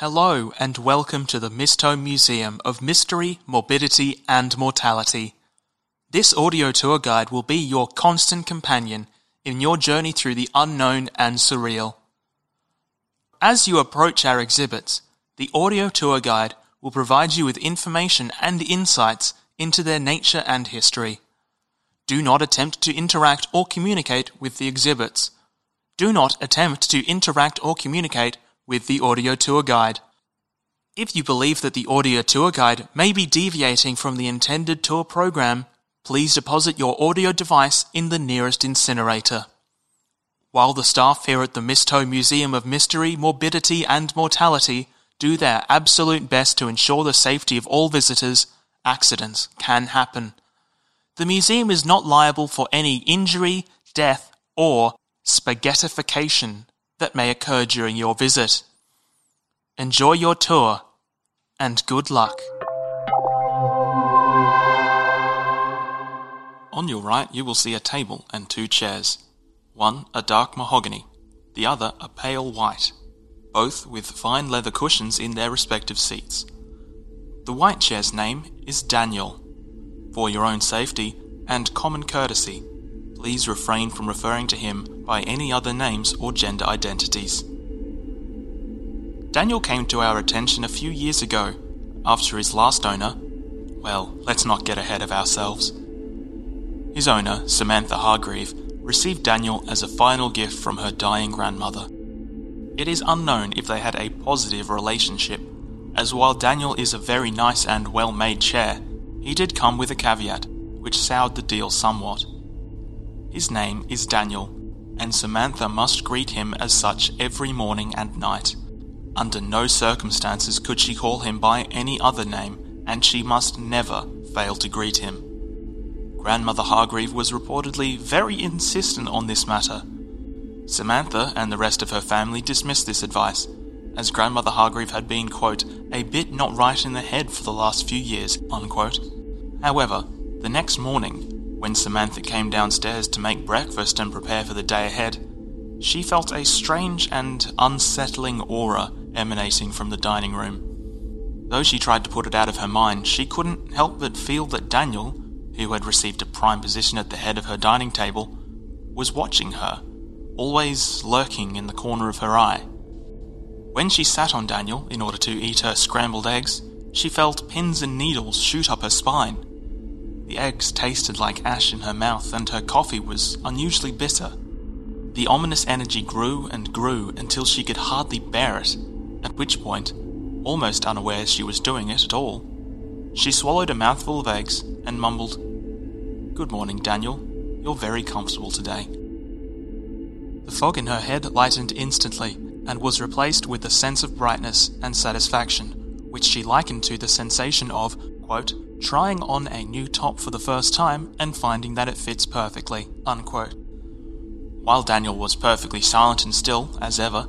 Hello, and welcome to the Mistholme Museum of Mystery, Morbidity, and Mortality. This audio tour guide will be your constant companion in your journey through the unknown and surreal. As you approach our exhibits, the audio tour guide will provide you with information and insights into their nature and history. Do not attempt to interact or communicate with the exhibits. Do not attempt to interact or communicate with the audio tour guide. If you believe that the audio tour guide may be deviating from the intended tour program, please deposit your audio device in the nearest incinerator. While the staff here at the Mistholme Museum of Mystery, Morbidity and Mortality do their absolute best to ensure the safety of all visitors, accidents can happen. The museum is not liable for any injury, death, or spaghettification that may occur during your visit. Enjoy your tour and good luck. On your right, you will see a table and two chairs. One a dark mahogany, the other a pale white, both with fine leather cushions in their respective seats. The white chair's name is Daniel. For your own safety and common courtesy, please refrain from referring to him by any other names or gender identities. Daniel came to our attention a few years ago after his last owner. Well, let's not get ahead of ourselves. His owner, Samantha Hargreave, received Daniel as a final gift from her dying grandmother. It is unknown if they had a positive relationship, as while Daniel is a very nice and well made chair, he did come with a caveat, which soured the deal somewhat. His name is Daniel, and Samantha must greet him as such every morning and night. Under no circumstances could she call him by any other name, and she must never fail to greet him. Grandmother Hargreave was reportedly very insistent on this matter. Samantha and the rest of her family dismissed this advice, as Grandmother Hargreave had been, quote, a bit not right in the head for the last few years, unquote. However, the next morning, when Samantha came downstairs to make breakfast and prepare for the day ahead, she felt a strange and unsettling aura emanating from the dining room. Though she tried to put it out of her mind, she couldn't help but feel that Daniel, who had received a prime position at the head of her dining table, was watching her, always lurking in the corner of her eye. When she sat on Daniel in order to eat her scrambled eggs, she felt pins and needles shoot up her spine. The eggs tasted like ash in her mouth, and her coffee was unusually bitter. The ominous energy grew and grew until she could hardly bear it, at which point, almost unaware she was doing it at all, she swallowed a mouthful of eggs and mumbled, Good morning, Daniel. You're very comfortable today. The fog in her head lightened instantly and was replaced with a sense of brightness and satisfaction, which she likened to the sensation of, quote, trying on a new top for the first time and finding that it fits perfectly, unquote. While Daniel was perfectly silent and still, as ever,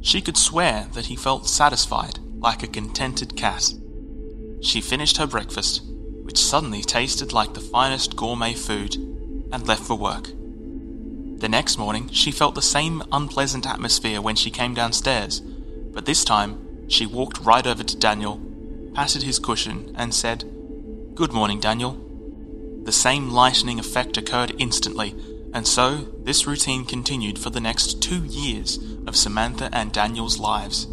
she could swear that he felt satisfied, like a contented cat. She finished her breakfast, which suddenly tasted like the finest gourmet food, and left for work. The next morning, she felt the same unpleasant atmosphere when she came downstairs, but this time she walked right over to Daniel, patted his cushion, and said, Good morning, Daniel. The same lightening effect occurred instantly, and so this routine continued for the next two years of Samantha and Daniel's lives.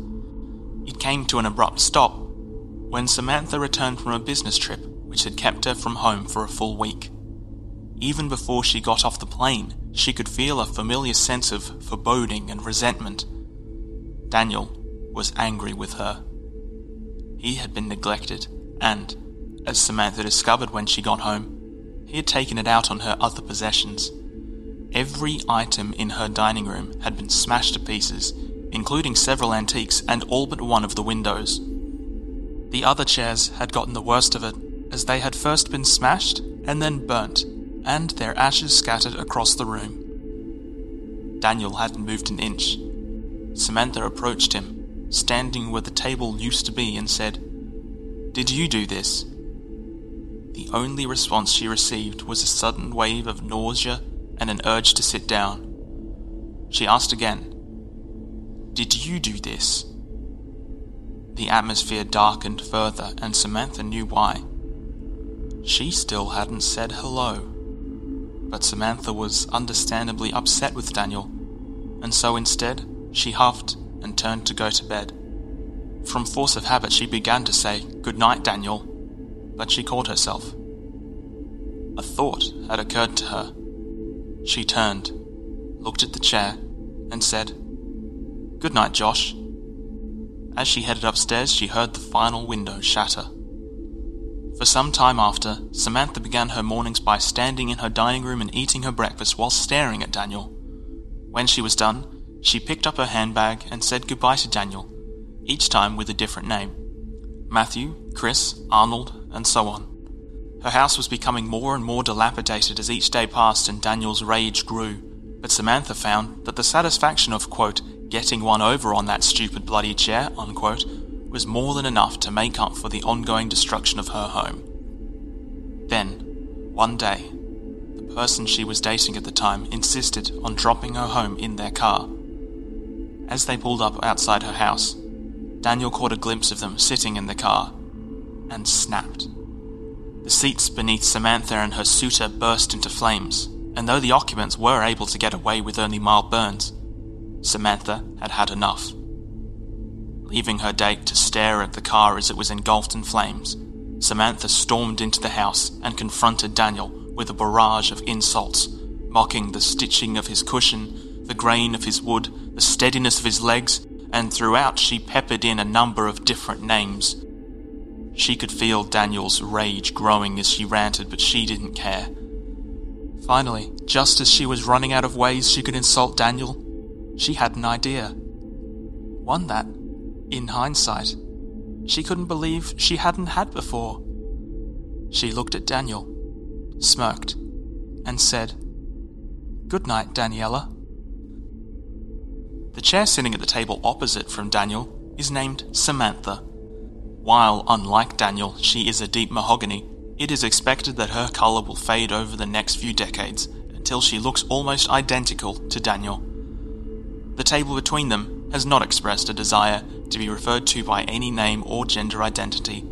It came to an abrupt stop when Samantha returned from a business trip which had kept her from home for a full week. Even before she got off the plane, she could feel a familiar sense of foreboding and resentment. Daniel was angry with her. He had been neglected, and, as Samantha discovered when she got home, he had taken it out on her other possessions. Every item in her dining room had been smashed to pieces, including several antiques and all but one of the windows. The other chairs had gotten the worst of it, as they had first been smashed and then burnt, and their ashes scattered across the room. Daniel hadn't moved an inch. Samantha approached him, standing where the table used to be, and said, Did you do this? The only response she received was a sudden wave of nausea and an urge to sit down. She asked again, Did you do this? The atmosphere darkened further, and Samantha knew why. She still hadn't said hello. But Samantha was understandably upset with Daniel, and so instead she huffed and turned to go to bed. From force of habit, she began to say, Good night, Daniel, but she caught herself. A thought had occurred to her. She turned, looked at the chair, and said, Good night, Josh. As she headed upstairs, she heard the final window shatter. For some time after, Samantha began her mornings by standing in her dining room and eating her breakfast while staring at Daniel. When she was done, she picked up her handbag and said goodbye to Daniel, each time with a different name Matthew, Chris, Arnold, and so on. Her house was becoming more and more dilapidated as each day passed and Daniel's rage grew, but Samantha found that the satisfaction of, quote, getting one over on that stupid bloody chair, unquote, was more than enough to make up for the ongoing destruction of her home. Then, one day, the person she was dating at the time insisted on dropping her home in their car. As they pulled up outside her house, Daniel caught a glimpse of them sitting in the car and snapped. The seats beneath Samantha and her suitor burst into flames, and though the occupants were able to get away with only mild burns, Samantha had had enough. Leaving her date to stare at the car as it was engulfed in flames, Samantha stormed into the house and confronted Daniel with a barrage of insults, mocking the stitching of his cushion, the grain of his wood, the steadiness of his legs, and throughout she peppered in a number of different names. She could feel Daniel's rage growing as she ranted, but she didn't care. Finally, just as she was running out of ways she could insult Daniel, she had an idea. One that in hindsight, she couldn't believe she hadn't had before. She looked at Daniel, smirked, and said, Good night, Daniela. The chair sitting at the table opposite from Daniel is named Samantha. While, unlike Daniel, she is a deep mahogany, it is expected that her colour will fade over the next few decades until she looks almost identical to Daniel. The table between them has not expressed a desire to be referred to by any name or gender identity,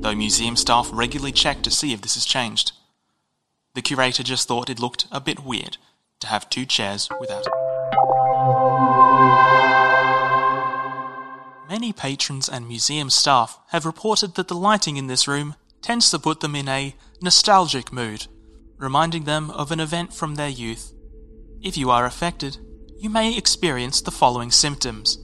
though museum staff regularly check to see if this has changed. The curator just thought it looked a bit weird to have two chairs without it. Many patrons and museum staff have reported that the lighting in this room tends to put them in a nostalgic mood, reminding them of an event from their youth. If you are affected, you may experience the following symptoms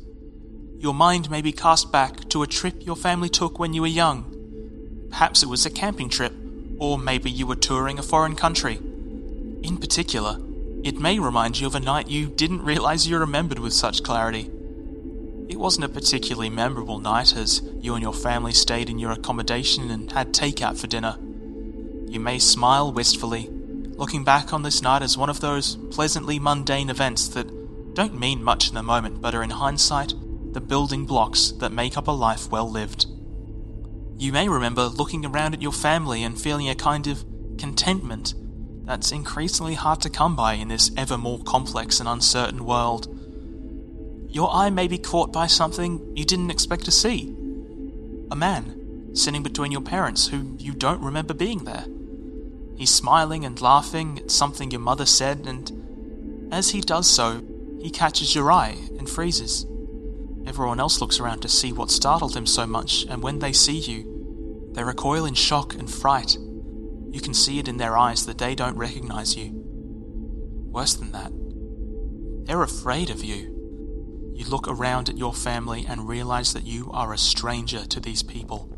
your mind may be cast back to a trip your family took when you were young. Perhaps it was a camping trip, or maybe you were touring a foreign country. In particular, it may remind you of a night you didn't realize you remembered with such clarity. It wasn't a particularly memorable night as you and your family stayed in your accommodation and had takeout for dinner. You may smile wistfully, looking back on this night as one of those pleasantly mundane events that don't mean much in the moment but are in hindsight the building blocks that make up a life well lived. You may remember looking around at your family and feeling a kind of contentment that's increasingly hard to come by in this ever more complex and uncertain world. Your eye may be caught by something you didn't expect to see. A man sitting between your parents who you don't remember being there. He's smiling and laughing at something your mother said, and as he does so, he catches your eye and freezes. Everyone else looks around to see what startled him so much, and when they see you, they recoil in shock and fright. You can see it in their eyes that they don't recognize you. Worse than that, they're afraid of you. You look around at your family and realize that you are a stranger to these people.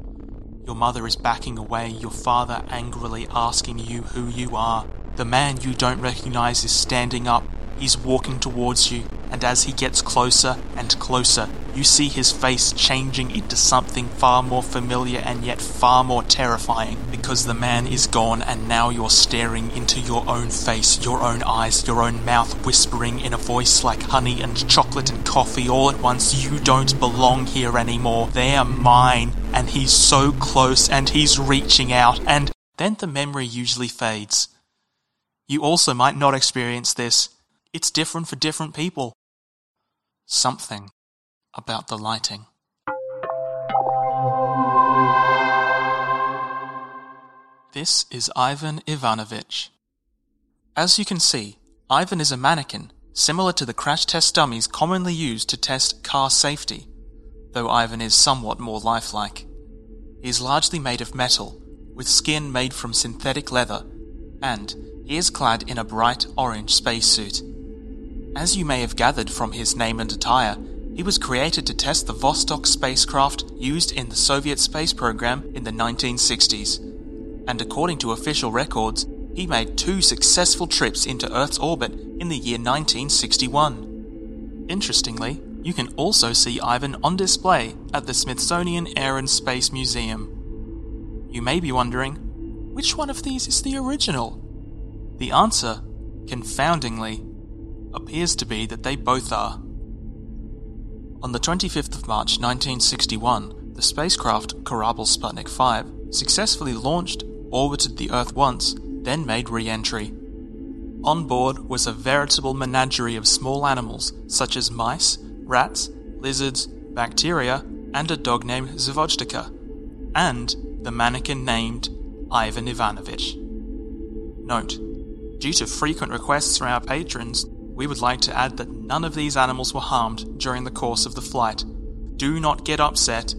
Your mother is backing away, your father angrily asking you who you are. The man you don't recognize is standing up, he's walking towards you, and as he gets closer and closer, you see his face changing into something far more familiar and yet far more terrifying because the man is gone and now you're staring into your own face, your own eyes, your own mouth, whispering in a voice like honey and chocolate and coffee all at once. You don't belong here anymore. They are mine. And he's so close and he's reaching out. And then the memory usually fades. You also might not experience this. It's different for different people. Something about the lighting. This is Ivan Ivanovich. As you can see, Ivan is a mannequin similar to the crash test dummies commonly used to test car safety, though Ivan is somewhat more lifelike. He is largely made of metal, with skin made from synthetic leather, and he is clad in a bright orange spacesuit. As you may have gathered from his name and attire, he was created to test the Vostok spacecraft used in the Soviet space program in the 1960s. And according to official records, he made two successful trips into Earth's orbit in the year 1961. Interestingly, you can also see Ivan on display at the Smithsonian Air and Space Museum. You may be wondering, which one of these is the original? The answer, confoundingly, appears to be that they both are. On the 25th of March 1961, the spacecraft Korabl Sputnik 5 successfully launched, orbited the Earth once, then made re entry. On board was a veritable menagerie of small animals such as mice, rats, lizards, bacteria, and a dog named Zvezdochka, and the mannequin named Ivan Ivanovich. Note, due to frequent requests from our patrons, we would like to add that none of these animals were harmed during the course of the flight. Do not get upset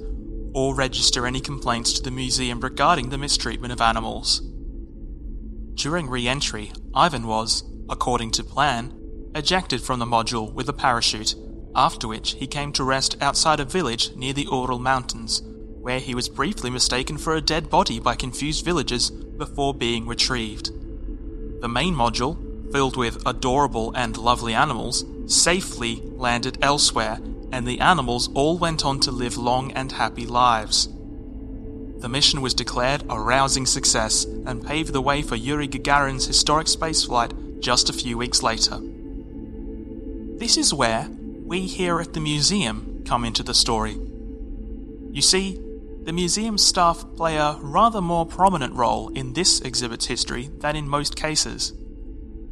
or register any complaints to the museum regarding the mistreatment of animals. During re entry, Ivan was, according to plan, ejected from the module with a parachute, after which he came to rest outside a village near the Ural Mountains, where he was briefly mistaken for a dead body by confused villagers before being retrieved. The main module, filled with adorable and lovely animals, safely landed elsewhere, and the animals all went on to live long and happy lives. The mission was declared a rousing success and paved the way for Yuri Gagarin's historic spaceflight just a few weeks later. This is where we here at the museum come into the story. You see, the museum staff play a rather more prominent role in this exhibit's history than in most cases.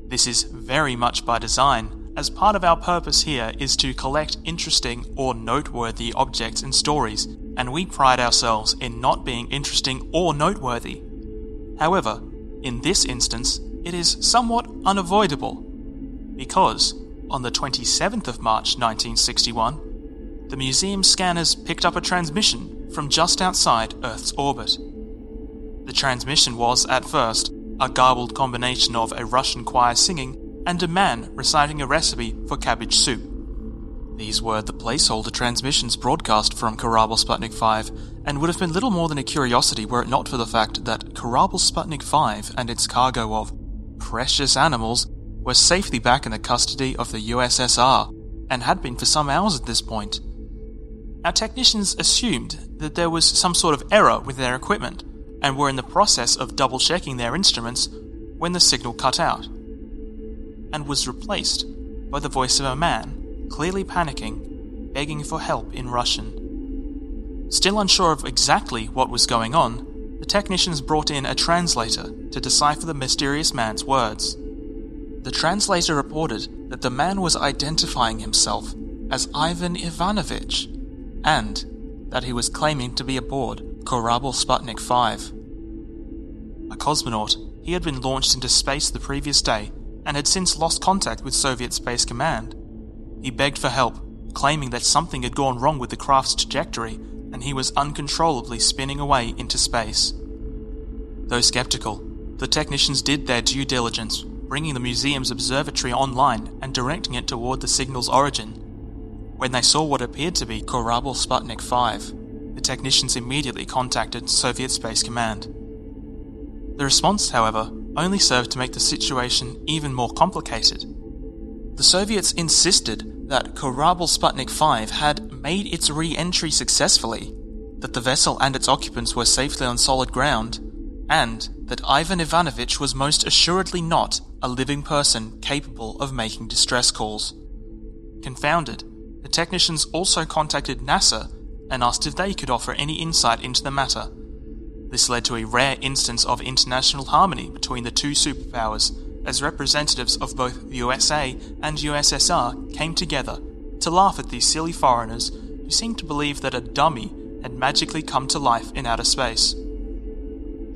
This is very much by design, as part of our purpose here is to collect interesting or noteworthy objects and stories, and we pride ourselves in not being interesting or noteworthy. However, in this instance, it is somewhat unavoidable, because on the 27th of March 1961, the museum scanners picked up a transmission from just outside Earth's orbit. The transmission was, at first, a garbled combination of a Russian choir singing and a man reciting a recipe for cabbage soup. These were the placeholder transmissions broadcast from Korabl Sputnik 5 and would have been little more than a curiosity were it not for the fact that Korabl Sputnik 5 and its cargo of precious animals were safely back in the custody of the USSR and had been for some hours at this point. Our technicians assumed that there was some sort of error with their equipment and were in the process of double checking their instruments when the signal cut out and was replaced by the voice of a man, clearly panicking, begging for help in Russian. Still unsure of exactly what was going on, the technicians brought in a translator to decipher the mysterious man's words. The translator reported that the man was identifying himself as Ivan Ivanovich and that he was claiming to be aboard Korabl Sputnik 5. A cosmonaut, he had been launched into space the previous day and had since lost contact with Soviet Space Command. He begged for help, claiming that something had gone wrong with the craft's trajectory and he was uncontrollably spinning away into space. Though skeptical, the technicians did their due diligence, bringing the museum's observatory online and directing it toward the signal's origin. When they saw what appeared to be Korabl Sputnik 5, the technicians immediately contacted Soviet Space Command. The response, however, only served to make the situation even more complicated. The Soviets insisted that Korabl Sputnik 5 had made its re entry successfully, that the vessel and its occupants were safely on solid ground, and that Ivan Ivanovich was most assuredly not a living person capable of making distress calls. Confounded, the technicians also contacted NASA and asked if they could offer any insight into the matter. This led to a rare instance of international harmony between the two superpowers, as representatives of both the USA and USSR came together to laugh at these silly foreigners who seemed to believe that a dummy had magically come to life in outer space.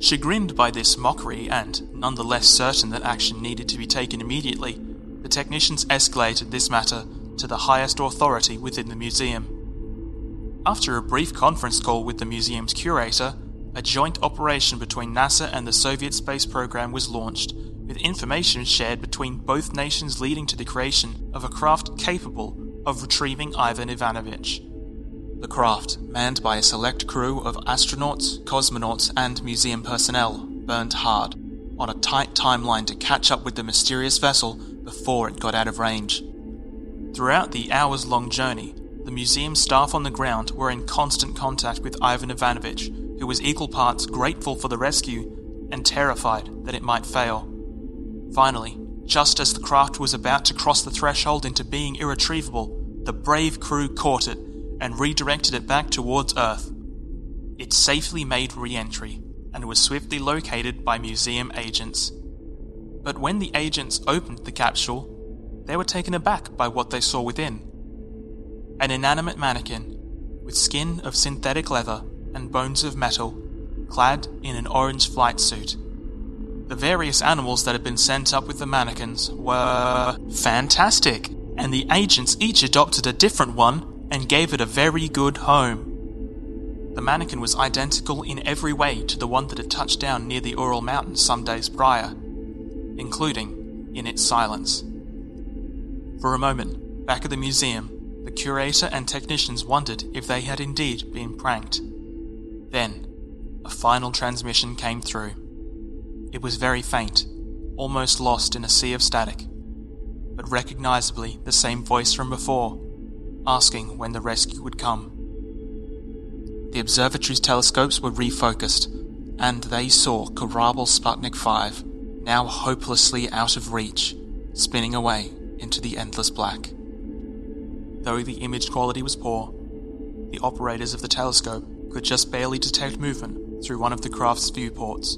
Chagrined by this mockery and nonetheless certain that action needed to be taken immediately, the technicians escalated this matter to the highest authority within the museum. After a brief conference call with the museum's curator, a joint operation between NASA and the Soviet space program was launched, with information shared between both nations leading to the creation of a craft capable of retrieving Ivan Ivanovich. The craft, manned by a select crew of astronauts, cosmonauts, and museum personnel, burned hard, on a tight timeline to catch up with the mysterious vessel before it got out of range. Throughout the hours long journey, the museum staff on the ground were in constant contact with Ivan Ivanovich, who was equal parts grateful for the rescue and terrified that it might fail. Finally, just as the craft was about to cross the threshold into being irretrievable, the brave crew caught it and redirected it back towards Earth. It safely made re entry and was swiftly located by museum agents. But when the agents opened the capsule, they were taken aback by what they saw within. An inanimate mannequin, with skin of synthetic leather and bones of metal, clad in an orange flight suit. The various animals that had been sent up with the mannequins were fantastic, and the agents each adopted a different one and gave it a very good home. The mannequin was identical in every way to the one that had touched down near the Ural Mountains some days prior, including in its silence. For a moment, back at the museum, the curator and technicians wondered if they had indeed been pranked. Then, a final transmission came through. It was very faint, almost lost in a sea of static, but recognizably the same voice from before asking when the rescue would come. The observatory's telescopes were refocused, and they saw Korabl Sputnik 5, now hopelessly out of reach, spinning away into the endless black. Though the image quality was poor, the operators of the telescope could just barely detect movement through one of the craft's viewports.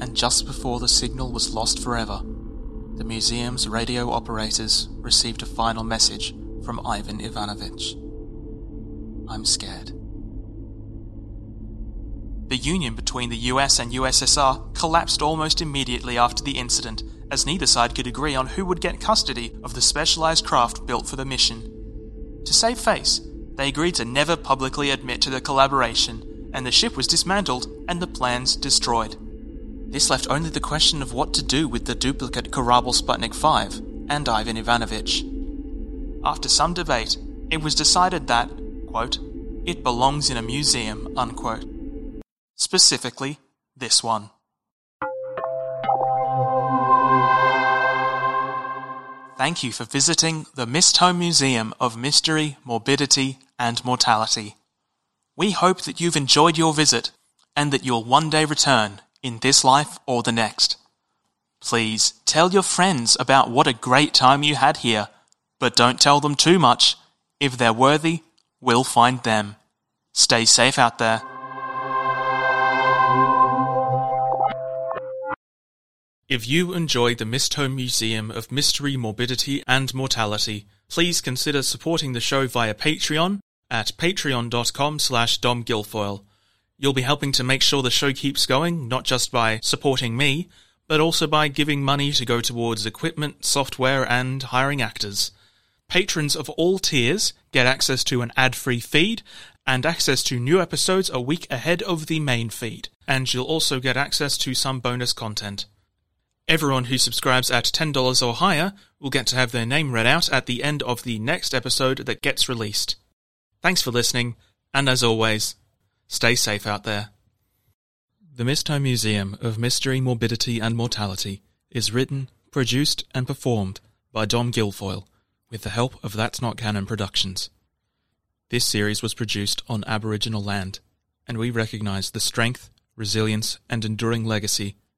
And just before the signal was lost forever, the museum's radio operators received a final message from Ivan Ivanovich. I'm scared. The union between the US and USSR collapsed almost immediately after the incident, as neither side could agree on who would get custody of the specialized craft built for the mission. To save face, they agreed to never publicly admit to the collaboration, and the ship was dismantled and the plans destroyed. This left only the question of what to do with the duplicate Korabl Sputnik 5 and Ivan Ivanovich. After some debate, it was decided that, quote, it belongs in a museum, unquote. Specifically, this one. Thank you for visiting the Mistholme Museum of Mystery, Morbidity, and Mortality. We hope that you've enjoyed your visit and that you'll one day return in this life or the next. Please tell your friends about what a great time you had here but don't tell them too much. If they're worthy, we'll find them. Stay safe out there. If you enjoy the Mistholme Museum of Mystery, Morbidity and Mortality, please consider supporting the show via Patreon at patreon.com slash domguilfoyle. You'll be helping to make sure the show keeps going, not just by supporting me, but also by giving money to go towards equipment, software, and hiring actors. Patrons of all tiers get access to an ad-free feed and access to new episodes a week ahead of the main feed, and you'll also get access to some bonus content. Everyone who subscribes at $10 or higher will get to have their name read out at the end of the next episode that gets released. Thanks for listening, And as always, stay safe out there. The Mistholme Museum of Mystery, Morbidity and Mortality is written, produced and performed by Dom Guilfoyle with the help of That's Not Canon Productions. This series was produced on Aboriginal land, and we recognise the strength, resilience and enduring legacy